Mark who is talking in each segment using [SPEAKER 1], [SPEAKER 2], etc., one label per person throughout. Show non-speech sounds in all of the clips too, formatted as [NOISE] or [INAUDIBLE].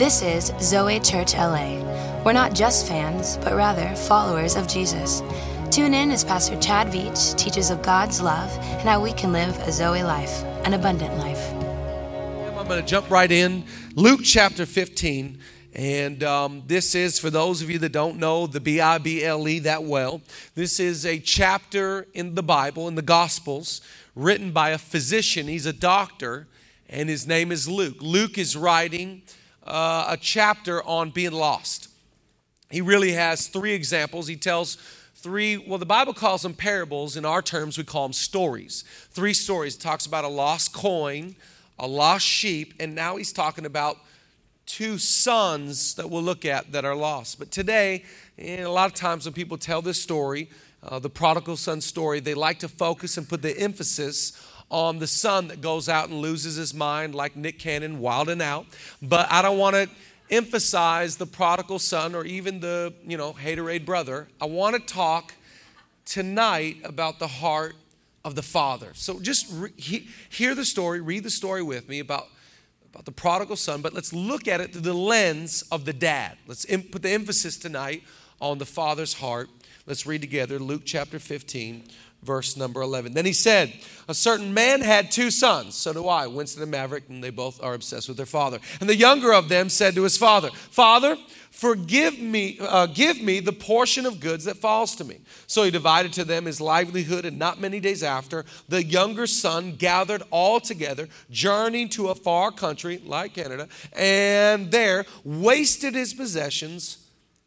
[SPEAKER 1] This is Zoe Church LA. We're not just fans, but rather followers of Jesus. Tune in as Pastor Chad Veach teaches of God's love and how we can live a Zoe life, an abundant life.
[SPEAKER 2] I'm going to jump right in. Luke chapter 15. And um, this is, for those of you that don't know the B I B L E that well, this is a chapter in the Bible, in the Gospels, written by a physician. He's a doctor, and his name is Luke. Luke is writing uh, a chapter on being lost. He really has three examples. He tells three, well, the Bible calls them parables. In our terms, we call them stories. Three stories. It talks about a lost coin, a lost sheep, and now he's talking about two sons that we'll look at that are lost. But today, and a lot of times when people tell this story, uh, the prodigal son story, they like to focus and put the emphasis on the son that goes out and loses his mind, like Nick Cannon, wilding out. But I don't want to emphasize the prodigal son or even the, you know, haterade brother. I want to talk tonight about the heart of the father. So just re- he, hear the story, read the story with me about, about the prodigal son, but let's look at it through the lens of the dad. Let's em- put the emphasis tonight on the father's heart. Let's read together Luke chapter 15, verse number 11. Then he said, A certain man had two sons. So do I, Winston and Maverick, and they both are obsessed with their father. And the younger of them said to his father, Father, forgive me, uh, give me the portion of goods that falls to me. So he divided to them his livelihood, and not many days after, the younger son gathered all together, journeying to a far country like Canada, and there wasted his possessions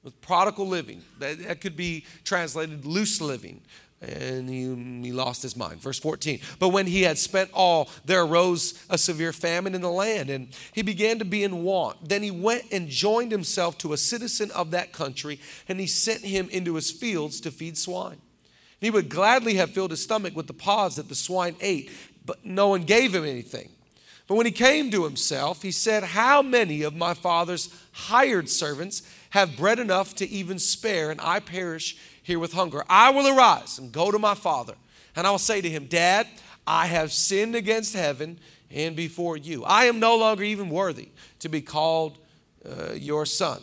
[SPEAKER 2] with prodigal living. That, that could be translated loose living and he, he, lost his mind. Verse 14. But when he had spent all, there arose a severe famine in the land, and he began to be in want. Then he went and joined himself to a citizen of that country, and he sent him into his fields to feed swine. He would gladly have filled his stomach with the pods that the swine ate, but no one gave him anything. But when he came to himself, he said, How many of my father's hired servants have bread enough to even spare, and I perish here with hunger. I will arise and go to my father, and I will say to him, Dad, I have sinned against heaven and before you. I am no longer even worthy to be called uh, your son.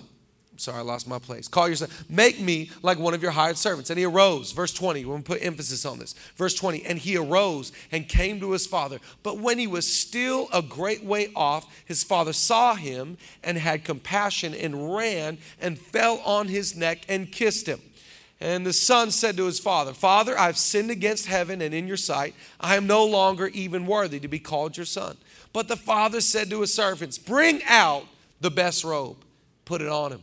[SPEAKER 2] Sorry, I lost my place. Call your son. Make me like one of your hired servants. And he arose, verse 20, we're going to put emphasis on this. Verse 20, and he arose and came to his father. But when he was still a great way off, his father saw him and had compassion and ran and fell on his neck and kissed him. And the son said to his father, Father, I've sinned against heaven and in your sight. I am no longer even worthy to be called your son. But the father said to his servants, Bring out the best robe, put it on him.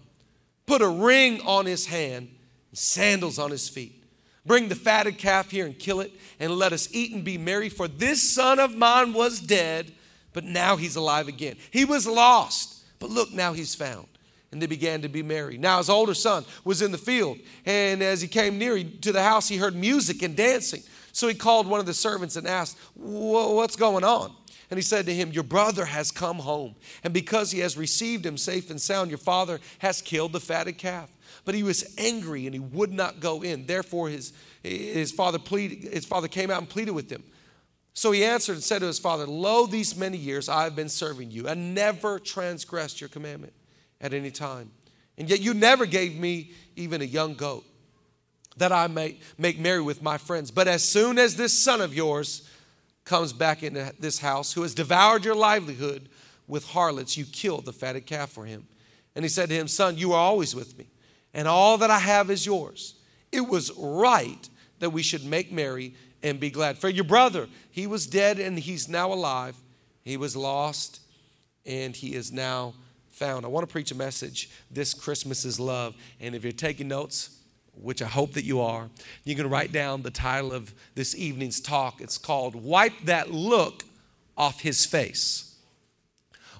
[SPEAKER 2] Put a ring on his hand, and sandals on his feet. Bring the fatted calf here and kill it, and let us eat and be merry. For this son of mine was dead, but now he's alive again. He was lost, but look, now he's found and they began to be merry. Now his older son was in the field, and as he came near to the house, he heard music and dancing. So he called one of the servants and asked, What's going on? And he said to him, Your brother has come home, and because he has received him safe and sound, your father has killed the fatted calf. But he was angry and he would not go in. Therefore, his, his, father, his father came out and pleaded with him. So he answered and said to his father, Lo, these many years I have been serving you, and never transgressed your commandment at any time. And yet you never gave me even a young goat that I may make merry with my friends. But as soon as this son of yours comes back into this house, who has devoured your livelihood with harlots, you killed the fatted calf for him. And he said to him, Son, you are always with me, and all that I have is yours. It was right that we should make merry and be glad. For your brother, he was dead and he's now alive. He was lost and he is now found. I want to preach a message. This Christmas is love. And if you're taking notes, which I hope that you are, you can write down the title of this evening's talk. It's called Wipe That Look Off His Face.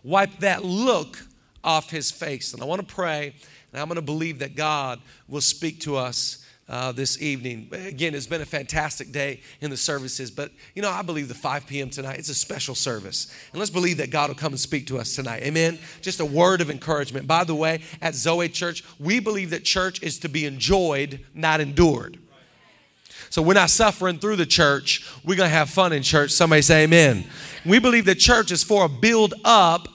[SPEAKER 2] Wipe that look off his face. And I want to pray, and I'm going to believe that God will speak to us uh, this evening. Again, it's been a fantastic day in the services, but you know, I believe the 5 p.m. tonight is a special service. And let's believe that God will come and speak to us tonight. Amen. Just a word of encouragement. By the way, at Zoe Church, we believe that church is to be enjoyed, not endured. So we're not suffering through the church. We're going to have fun in church. Somebody say amen. We believe that church is for a build up,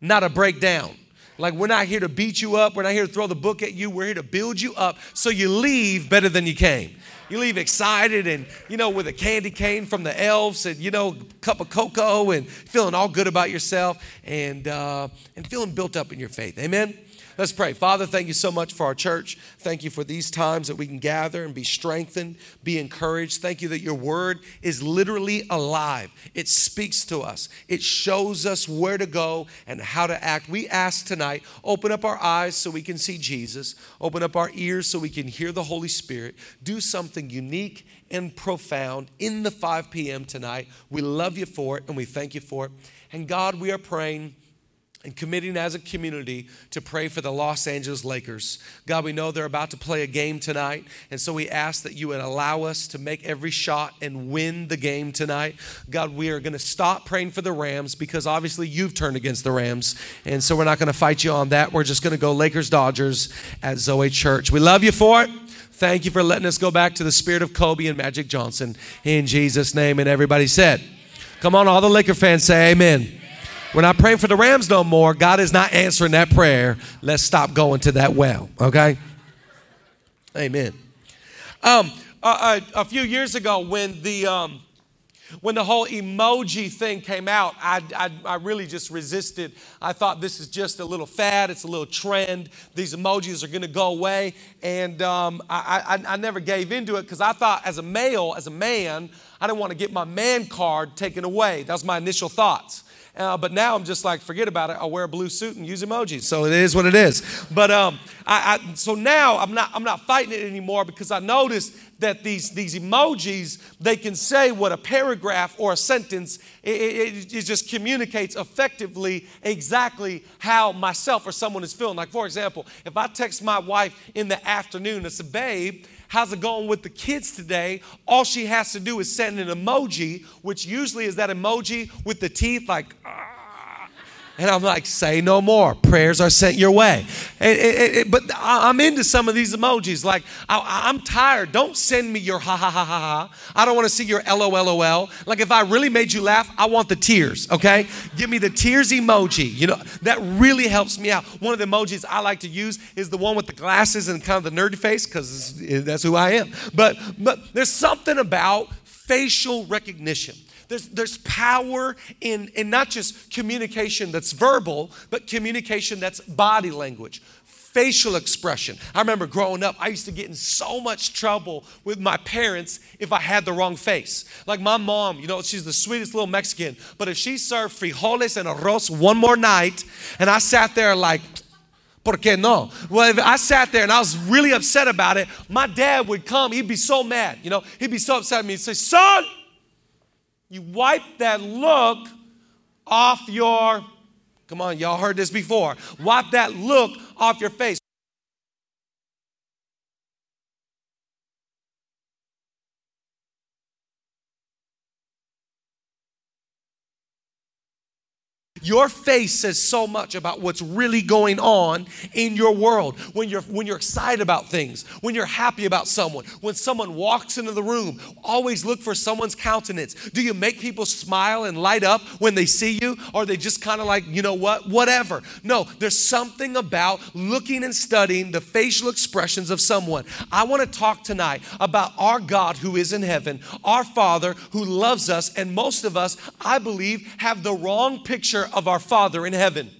[SPEAKER 2] not a breakdown. Like, we're not here to beat you up. We're not here to throw the book at you. We're here to build you up so you leave better than you came. You leave excited and, you know, with a candy cane from the elves and, you know, a cup of cocoa and feeling all good about yourself and, uh, and feeling built up in your faith. Amen? Let's pray. Father, thank you so much for our church. Thank you for these times that we can gather and be strengthened, be encouraged. Thank you that your word is literally alive. It speaks to us, it shows us where to go and how to act. We ask tonight, open up our eyes so we can see Jesus, open up our ears so we can hear the Holy Spirit, do something unique and profound in the 5 p.m. tonight. We love you for it and we thank you for it. And God, we are praying and committing as a community to pray for the Los Angeles Lakers. God, we know they're about to play a game tonight, and so we ask that you would allow us to make every shot and win the game tonight. God, we are going to stop praying for the Rams because obviously you've turned against the Rams, and so we're not going to fight you on that. We're just going to go Lakers Dodgers at Zoe Church. We love you for it. Thank you for letting us go back to the spirit of Kobe and Magic Johnson in Jesus' name. And everybody said, Come on, all the Laker fans say amen. We're not praying for the Rams no more. God is not answering that prayer. Let's stop going to that well, okay? Amen. Um, a, a, few years ago, when the um, when the whole emoji thing came out, I, I, I, really just resisted. I thought this is just a little fad, it's a little trend. These emojis are going to go away. And um, I, I, I never gave into it because I thought, as a male, as a man, I didn't want to get my man card taken away. That was my initial thoughts. Uh, but now I'm just like, forget about it. I'll wear a blue suit and use emojis. So it is what it is. But um, I, I, so now I'm not, I'm not fighting it anymore because I noticed that these, these emojis, they can say what a paragraph or a sentence, it, it, it just communicates effectively exactly how myself or someone is feeling. Like, for example, if I text my wife in the afternoon, it's a babe, how's it going with the kids today? All she has to do is send an emoji, which usually is that emoji with the teeth, like, ah. And I'm like, say no more. Prayers are sent your way. And, and, and, but I'm into some of these emojis. Like, I, am tired. Don't send me your ha ha ha ha ha. I don't want to see your LOLOL. Like, if I really made you laugh, I want the tears, okay? Give me the tears emoji. You know, that really helps me out. One of the emojis I like to use is the one with the glasses and kind of the nerdy face because that's who I am. But, but there's something about facial recognition there's, there's power in, in not just communication that's verbal, but communication that's body language facial expression. I remember growing up, I used to get in so much trouble with my parents if I had the wrong face. Like my mom, you know, she's the sweetest little Mexican, but if she served frijoles and arroz one more night, and I sat there like, ¿Por qué no? Well, if I sat there and I was really upset about it, my dad would come, he'd be so mad, you know, he'd be so upset at me. He'd say, Son, you wipe that look off your, come on, y'all heard this before. Wipe that look off your face. Your face says so much about what's really going on in your world. When you're when you're excited about things, when you're happy about someone, when someone walks into the room, always look for someone's countenance. Do you make people smile and light up when they see you or they just kind of like, you know what, whatever. No, there's something about looking and studying the facial expressions of someone. I want to talk tonight about our God who is in heaven, our Father who loves us and most of us, I believe, have the wrong picture of our Father in heaven.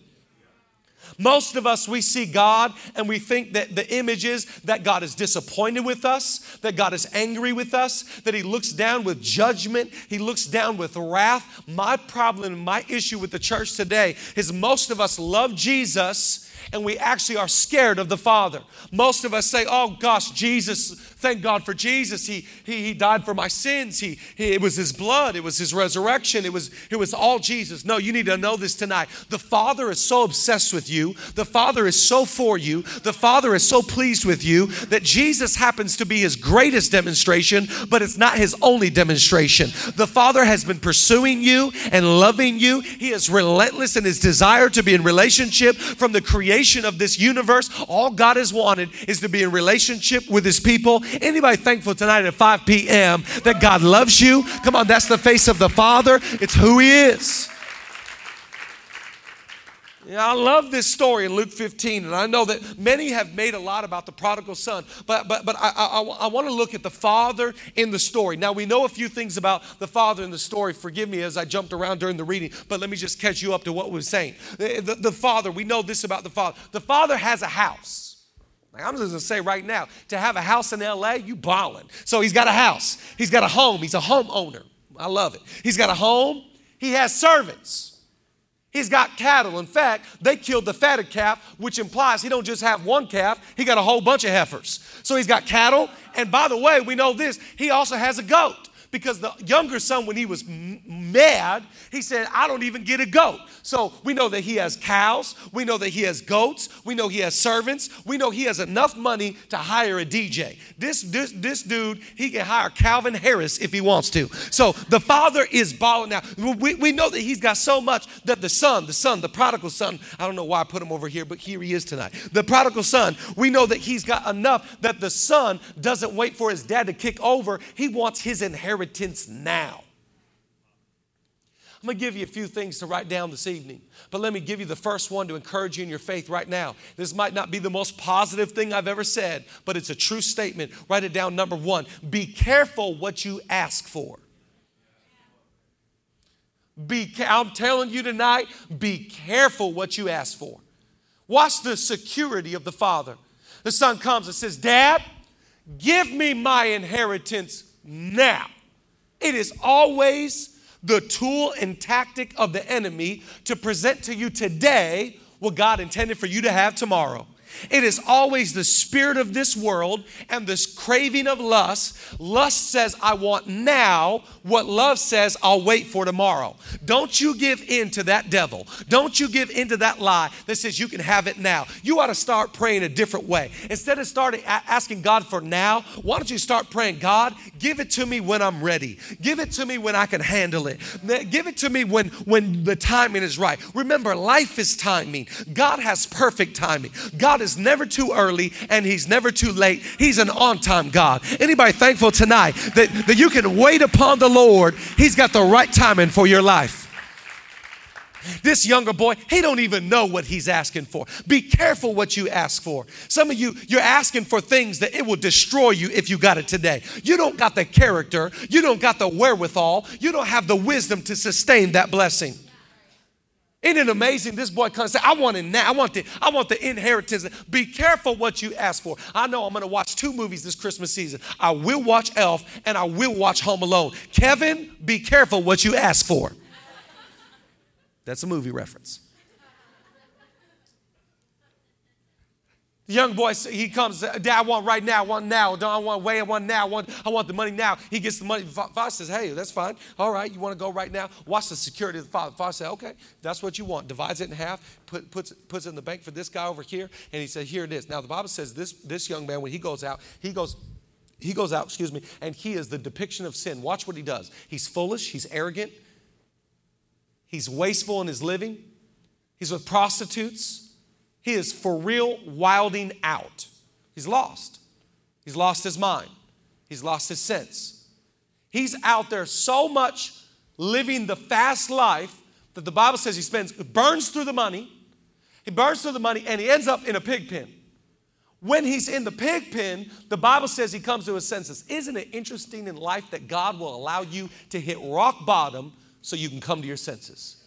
[SPEAKER 2] Most of us, we see God and we think that the image is that God is disappointed with us, that God is angry with us, that He looks down with judgment, He looks down with wrath. My problem, my issue with the church today is most of us love Jesus and we actually are scared of the Father. Most of us say, Oh gosh, Jesus, thank God for Jesus. He, he, he died for my sins. He, he, it was His blood, it was His resurrection, it was, it was all Jesus. No, you need to know this tonight. The Father is so obsessed with you, the Father is so for you, the Father is so pleased with you that Jesus happens to be His greatest demonstration, but it's not His only demonstration. The Father has been pursuing you and loving you, He is relentless in His desire to be in relationship from the creation creation of this universe, all God has wanted is to be in relationship with his people. Anybody thankful tonight at 5 p.m. that God loves you? Come on, that's the face of the Father. It's who he is. I love this story in Luke 15, and I know that many have made a lot about the prodigal son, but, but, but I, I, I want to look at the father in the story. Now, we know a few things about the father in the story. Forgive me as I jumped around during the reading, but let me just catch you up to what we are saying. The, the, the father, we know this about the father. The father has a house. Like I'm just gonna say right now, to have a house in LA, you balling. So he's got a house, he's got a home, he's a homeowner. I love it. He's got a home, he has servants. He's got cattle. In fact, they killed the fatted calf, which implies he don't just have one calf, he got a whole bunch of heifers. So he's got cattle, and by the way, we know this, he also has a goat because the younger son, when he was mad, he said, I don't even get a goat. So we know that he has cows. We know that he has goats. We know he has servants. We know he has enough money to hire a DJ. This, this, this dude, he can hire Calvin Harris if he wants to. So the father is balling now. We, we know that he's got so much that the son, the son, the prodigal son, I don't know why I put him over here, but here he is tonight. The prodigal son, we know that he's got enough that the son doesn't wait for his dad to kick over. He wants his inheritance inheritance now. I'm going to give you a few things to write down this evening, but let me give you the first one to encourage you in your faith right now. This might not be the most positive thing I've ever said, but it's a true statement. Write it down. Number one be careful what you ask for. Be, I'm telling you tonight, be careful what you ask for. Watch the security of the Father. The Son comes and says, Dad, give me my inheritance now. It is always the tool and tactic of the enemy to present to you today what God intended for you to have tomorrow. It is always the spirit of this world and this craving of lust. Lust says, I want now what love says, I'll wait for tomorrow. Don't you give in to that devil. Don't you give in to that lie that says you can have it now. You ought to start praying a different way. Instead of starting asking God for now, why don't you start praying, God, give it to me when I'm ready. Give it to me when I can handle it. Give it to me when, when the timing is right. Remember, life is timing. God has perfect timing. God is is never too early and he's never too late. He's an on-time God. Anybody thankful tonight that, that you can wait upon the Lord? He's got the right timing for your life. This younger boy, he don't even know what he's asking for. Be careful what you ask for. Some of you, you're asking for things that it will destroy you if you got it today. You don't got the character, you don't got the wherewithal, you don't have the wisdom to sustain that blessing. Isn't it amazing? This boy comes and says, I want it now. I want the, I want the inheritance. Be careful what you ask for. I know I'm going to watch two movies this Christmas season. I will watch Elf and I will watch Home Alone. Kevin, be careful what you ask for. That's a movie reference. Young boy, he comes, uh, Dad, I want right now, I want now. Don't I want wait, I want now, I want, I want the money now. He gets the money. Father says, Hey, that's fine. All right, you want to go right now? Watch the security of the father. Father says, Okay, that's what you want. Divides it in half, put, puts, puts it in the bank for this guy over here, and he said, Here it is. Now the Bible says this, this young man, when he goes out, he goes, he goes out, excuse me, and he is the depiction of sin. Watch what he does. He's foolish, he's arrogant, he's wasteful in his living, he's with prostitutes. He is for real wilding out. He's lost. He's lost his mind. He's lost his sense. He's out there so much living the fast life that the Bible says he spends, burns through the money. He burns through the money and he ends up in a pig pen. When he's in the pig pen, the Bible says he comes to his senses. Isn't it interesting in life that God will allow you to hit rock bottom so you can come to your senses?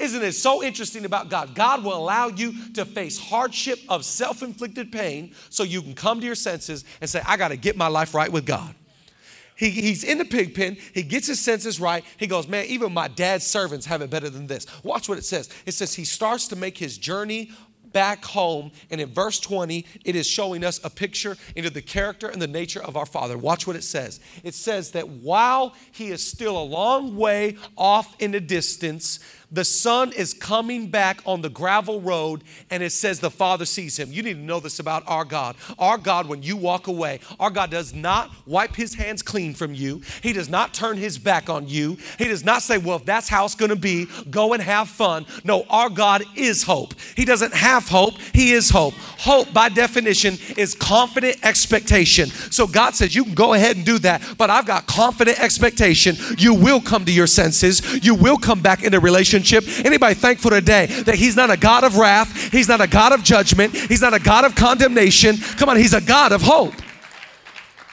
[SPEAKER 2] Isn't it so interesting about God? God will allow you to face hardship of self inflicted pain so you can come to your senses and say, I got to get my life right with God. He, he's in the pig pen. He gets his senses right. He goes, Man, even my dad's servants have it better than this. Watch what it says. It says he starts to make his journey back home. And in verse 20, it is showing us a picture into the character and the nature of our Father. Watch what it says. It says that while he is still a long way off in the distance, the son is coming back on the gravel road and it says the father sees him. You need to know this about our God. Our God, when you walk away, our God does not wipe his hands clean from you. He does not turn his back on you. He does not say, Well, if that's how it's going to be, go and have fun. No, our God is hope. He doesn't have hope, He is hope. Hope, by definition, is confident expectation. So God says, You can go ahead and do that, but I've got confident expectation. You will come to your senses, you will come back into relationship relationship. Anybody thankful today that He's not a God of wrath, He's not a God of judgment, He's not a God of condemnation. Come on, He's a God of hope.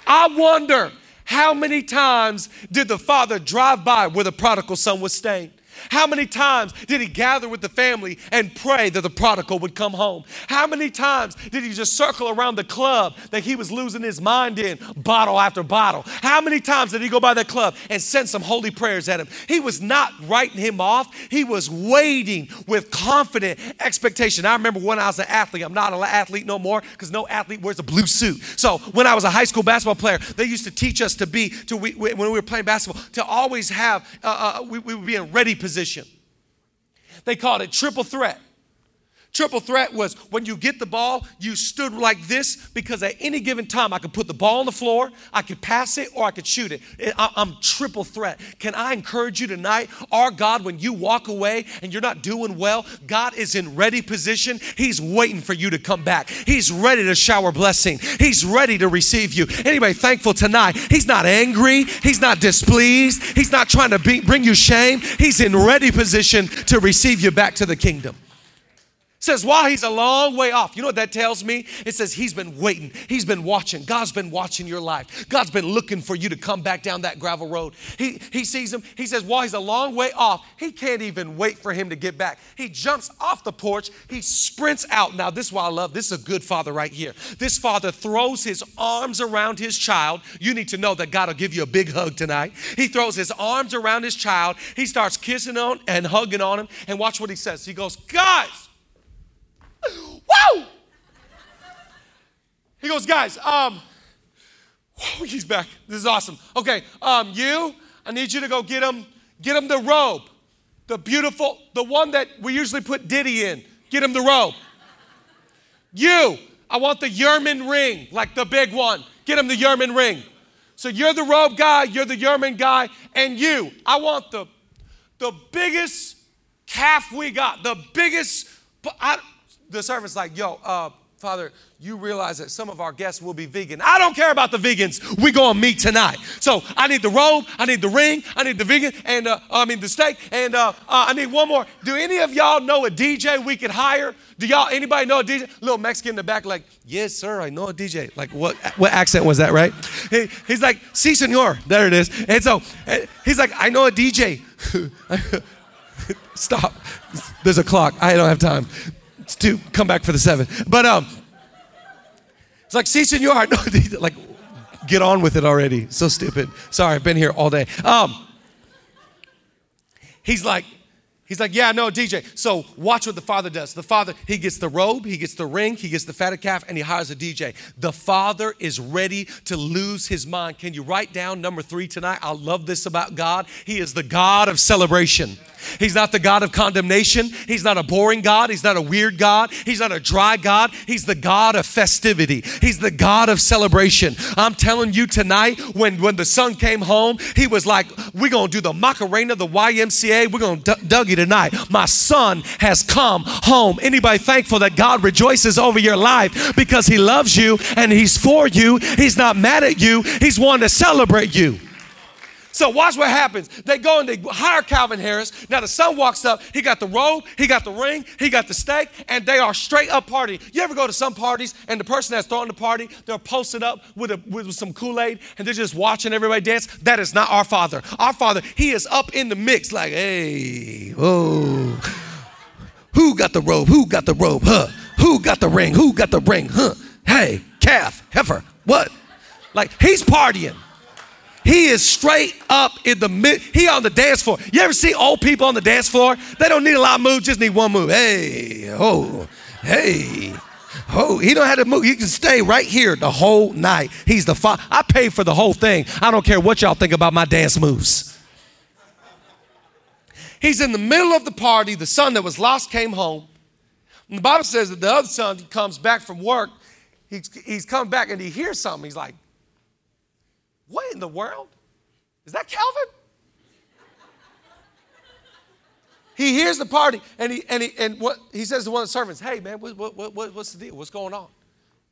[SPEAKER 2] I wonder how many times did the father drive by where the prodigal son was staying? How many times did he gather with the family and pray that the prodigal would come home? How many times did he just circle around the club that he was losing his mind in, bottle after bottle? How many times did he go by the club and send some holy prayers at him? He was not writing him off, he was waiting with confident expectation. I remember when I was an athlete, I'm not an athlete no more because no athlete wears a blue suit. So when I was a high school basketball player, they used to teach us to be, to we, when we were playing basketball, to always have, uh, uh, we, we would be in ready position position. They called it triple threat. Triple threat was when you get the ball, you stood like this because at any given time I could put the ball on the floor, I could pass it, or I could shoot it. I'm triple threat. Can I encourage you tonight? Our God, when you walk away and you're not doing well, God is in ready position. He's waiting for you to come back. He's ready to shower blessing. He's ready to receive you. Anybody thankful tonight? He's not angry. He's not displeased. He's not trying to be, bring you shame. He's in ready position to receive you back to the kingdom says while he's a long way off. You know what that tells me? It says he's been waiting. He's been watching. God's been watching your life. God's been looking for you to come back down that gravel road. He, he sees him. He says while he's a long way off. He can't even wait for him to get back. He jumps off the porch. He sprints out. Now this is what i love this is a good father right here. This father throws his arms around his child. You need to know that god will give you a big hug tonight. He throws his arms around his child. He starts kissing on and hugging on him. And watch what he says. He goes guys Whoa! He goes, guys, um, whoa, he's back. This is awesome. Okay, um, you, I need you to go get him, get him the robe. The beautiful, the one that we usually put Diddy in. Get him the robe. You, I want the Yurman ring, like the big one. Get him the Yurman ring. So you're the robe guy, you're the Yurman guy, and you, I want the the biggest calf we got, the biggest. I, the servant's like, yo, uh, Father, you realize that some of our guests will be vegan. I don't care about the vegans. We're going to meet tonight. So I need the robe, I need the ring, I need the vegan, and uh, I mean the steak, and uh, uh, I need one more. Do any of y'all know a DJ we could hire? Do y'all, anybody know a DJ? Little Mexican in the back, like, yes, sir, I know a DJ. Like, what, what accent was that, right? He, he's like, si, senor. There it is. And so eh, he's like, I know a DJ. [LAUGHS] Stop. There's a clock. I don't have time to come back for the seven. But um, it's like, see, senor, [LAUGHS] no, like, get on with it already. So stupid. Sorry, I've been here all day. Um, he's like, He's like, yeah, no, DJ. So watch what the father does. The father, he gets the robe, he gets the ring, he gets the fatted calf, and he hires a DJ. The father is ready to lose his mind. Can you write down number three tonight? I love this about God. He is the God of celebration. He's not the God of condemnation. He's not a boring God. He's not a weird God. He's not a dry God. He's the God of festivity. He's the God of celebration. I'm telling you tonight, when, when the son came home, he was like, We're going to do the Macarena, the YMCA. We're going to d- Dougie tonight. My son has come home. Anybody thankful that God rejoices over your life because he loves you and he's for you? He's not mad at you, he's wanting to celebrate you. So watch what happens. They go and they hire Calvin Harris. Now the son walks up. He got the robe, he got the ring, he got the steak, and they are straight up partying. You ever go to some parties and the person that's throwing the party, they're posted up with, a, with some Kool-Aid and they're just watching everybody dance? That is not our Father. Our Father, He is up in the mix, like, hey, oh, who got the robe? Who got the robe? Huh? Who got the ring? Who got the ring? Huh? Hey, calf, heifer, what? Like he's partying. He is straight up in the mid. He on the dance floor. You ever see old people on the dance floor? They don't need a lot of moves, just need one move. Hey, oh, hey. Oh, he don't have to move. He can stay right here the whole night. He's the fa- I pay for the whole thing. I don't care what y'all think about my dance moves. He's in the middle of the party. The son that was lost came home. And the Bible says that the other son comes back from work. He's, he's come back and he hears something. He's like, what in the world? Is that Calvin? he hears the party and he and he and what he says to one of the servants, "Hey man, what, what, what, what's the deal? What's going on?"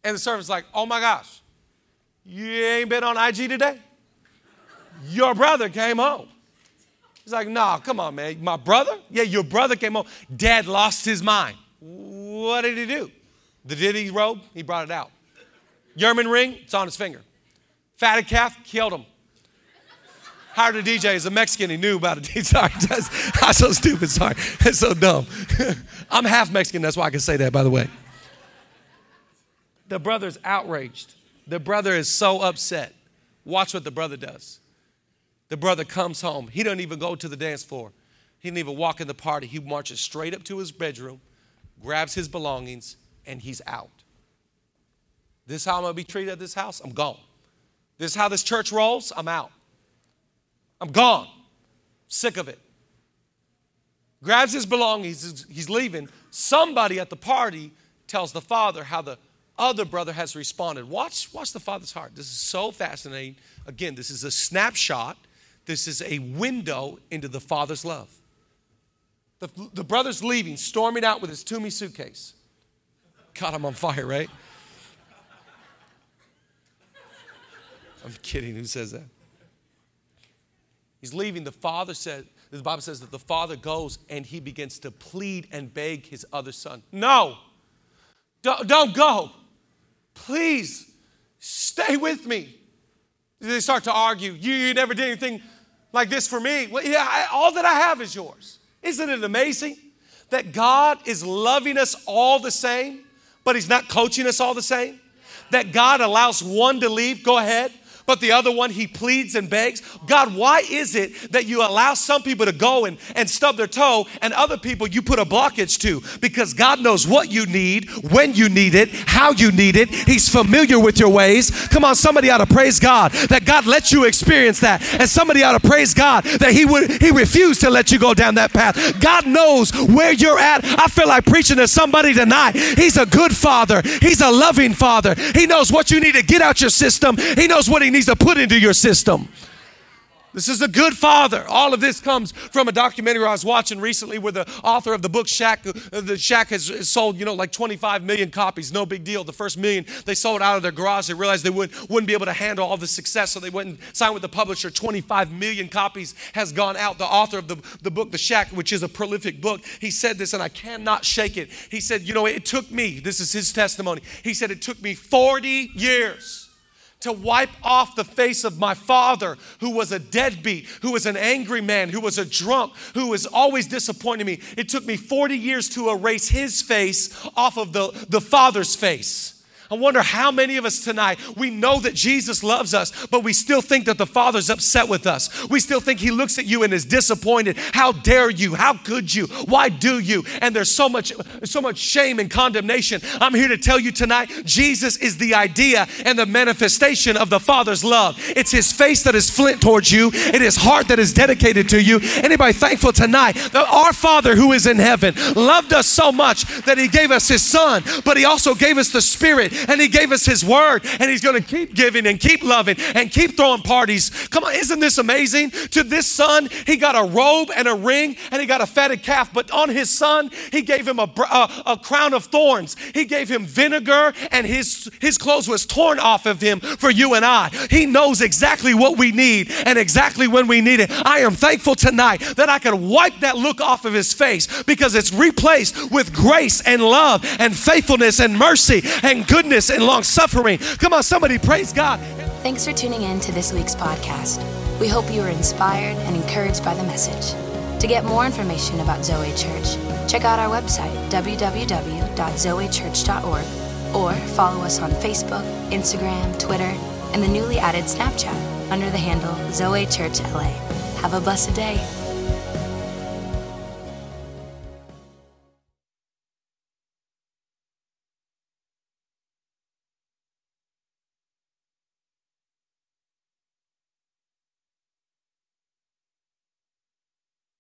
[SPEAKER 2] And the servant's like, "Oh my gosh, you ain't been on IG today. Your brother came home. He's like, nah, come on, man. My brother? Yeah, your brother came home. Dad lost his mind. What did he do? The Diddy robe, he brought it out. Yurman ring, it's on his finger. Fatted calf, killed him. Hired a DJ as a Mexican, he knew about it. [LAUGHS] Sorry, I'm so stupid, sorry. It's so dumb. [LAUGHS] I'm half Mexican, that's why I can say that, by the way. The brother's outraged. The brother is so upset. Watch what the brother does. The brother comes home. He doesn't even go to the dance floor. He didn't even walk in the party. He marches straight up to his bedroom, grabs his belongings, and he's out. This is how I'm gonna be treated at this house? I'm gone. This is how this church rolls? I'm out. I'm gone. Sick of it. Grabs his belongings, he's leaving. Somebody at the party tells the father how the other brother has responded. Watch, watch the father's heart. This is so fascinating. Again, this is a snapshot, this is a window into the father's love. The, the brother's leaving, storming out with his Tumi suitcase. God, I'm on fire, right? I'm kidding. Who says that? He's leaving. The father said, the Bible says that the father goes and he begins to plead and beg his other son. No, don't, don't go. Please stay with me. They start to argue. You, you never did anything like this for me. Well, yeah, I, all that I have is yours. Isn't it amazing that God is loving us all the same, but He's not coaching us all the same? That God allows one to leave, go ahead, but the other one he pleads and begs. God, why is it that you allow some people to go and, and stub their toe and other people you put a blockage to? Because God knows what you need, when you need it, how you need it. He's familiar with your ways. Come on, somebody ought to praise God that God lets you experience that. And somebody ought to praise God that He would He refused to let you go down that path. God knows where you're at. I feel like preaching to somebody tonight. He's a good father. He's a loving father. He knows what you need to get out your system. He knows what he needs to put into your system. This is a good father. All of this comes from a documentary I was watching recently where the author of the book Shack, uh, the Shack has sold, you know, like 25 million copies. No big deal. The first million they sold out of their garage. They realized they wouldn't, wouldn't be able to handle all the success, so they went and signed with the publisher. 25 million copies has gone out. The author of the, the book, The Shack, which is a prolific book, he said this, and I cannot shake it. He said, you know, it took me, this is his testimony. He said, it took me 40 years to wipe off the face of my father, who was a deadbeat, who was an angry man, who was a drunk, who was always disappointing me. It took me 40 years to erase his face off of the, the father's face. I wonder how many of us tonight, we know that Jesus loves us, but we still think that the Father's upset with us. We still think He looks at you and is disappointed. How dare you? How could you? Why do you? And there's so much, so much shame and condemnation. I'm here to tell you tonight, Jesus is the idea and the manifestation of the Father's love. It's His face that is flint towards you. It is heart that is dedicated to you. Anybody thankful tonight that our Father who is in heaven loved us so much that He gave us His Son, but He also gave us the Spirit and He gave us His word, and He's going to keep giving and keep loving and keep throwing parties. Come on, isn't this amazing? To this son, He got a robe and a ring, and He got a fatted calf, but on His son, He gave him a, a, a crown of thorns. He gave him vinegar, and his, his clothes was torn off of Him for you and I. He knows exactly what we need and exactly when we need it. I am thankful tonight that I can wipe that look off of His face because it's replaced with grace and love and faithfulness and mercy and goodness goodness and long suffering. Come on, somebody praise God.
[SPEAKER 1] Thanks for tuning in to this week's podcast. We hope you were inspired and encouraged by the message. To get more information about Zoe Church, check out our website, www.zoechurch.org, or follow us on Facebook, Instagram, Twitter, and the newly added Snapchat under the handle Zoe Church LA. Have a blessed day.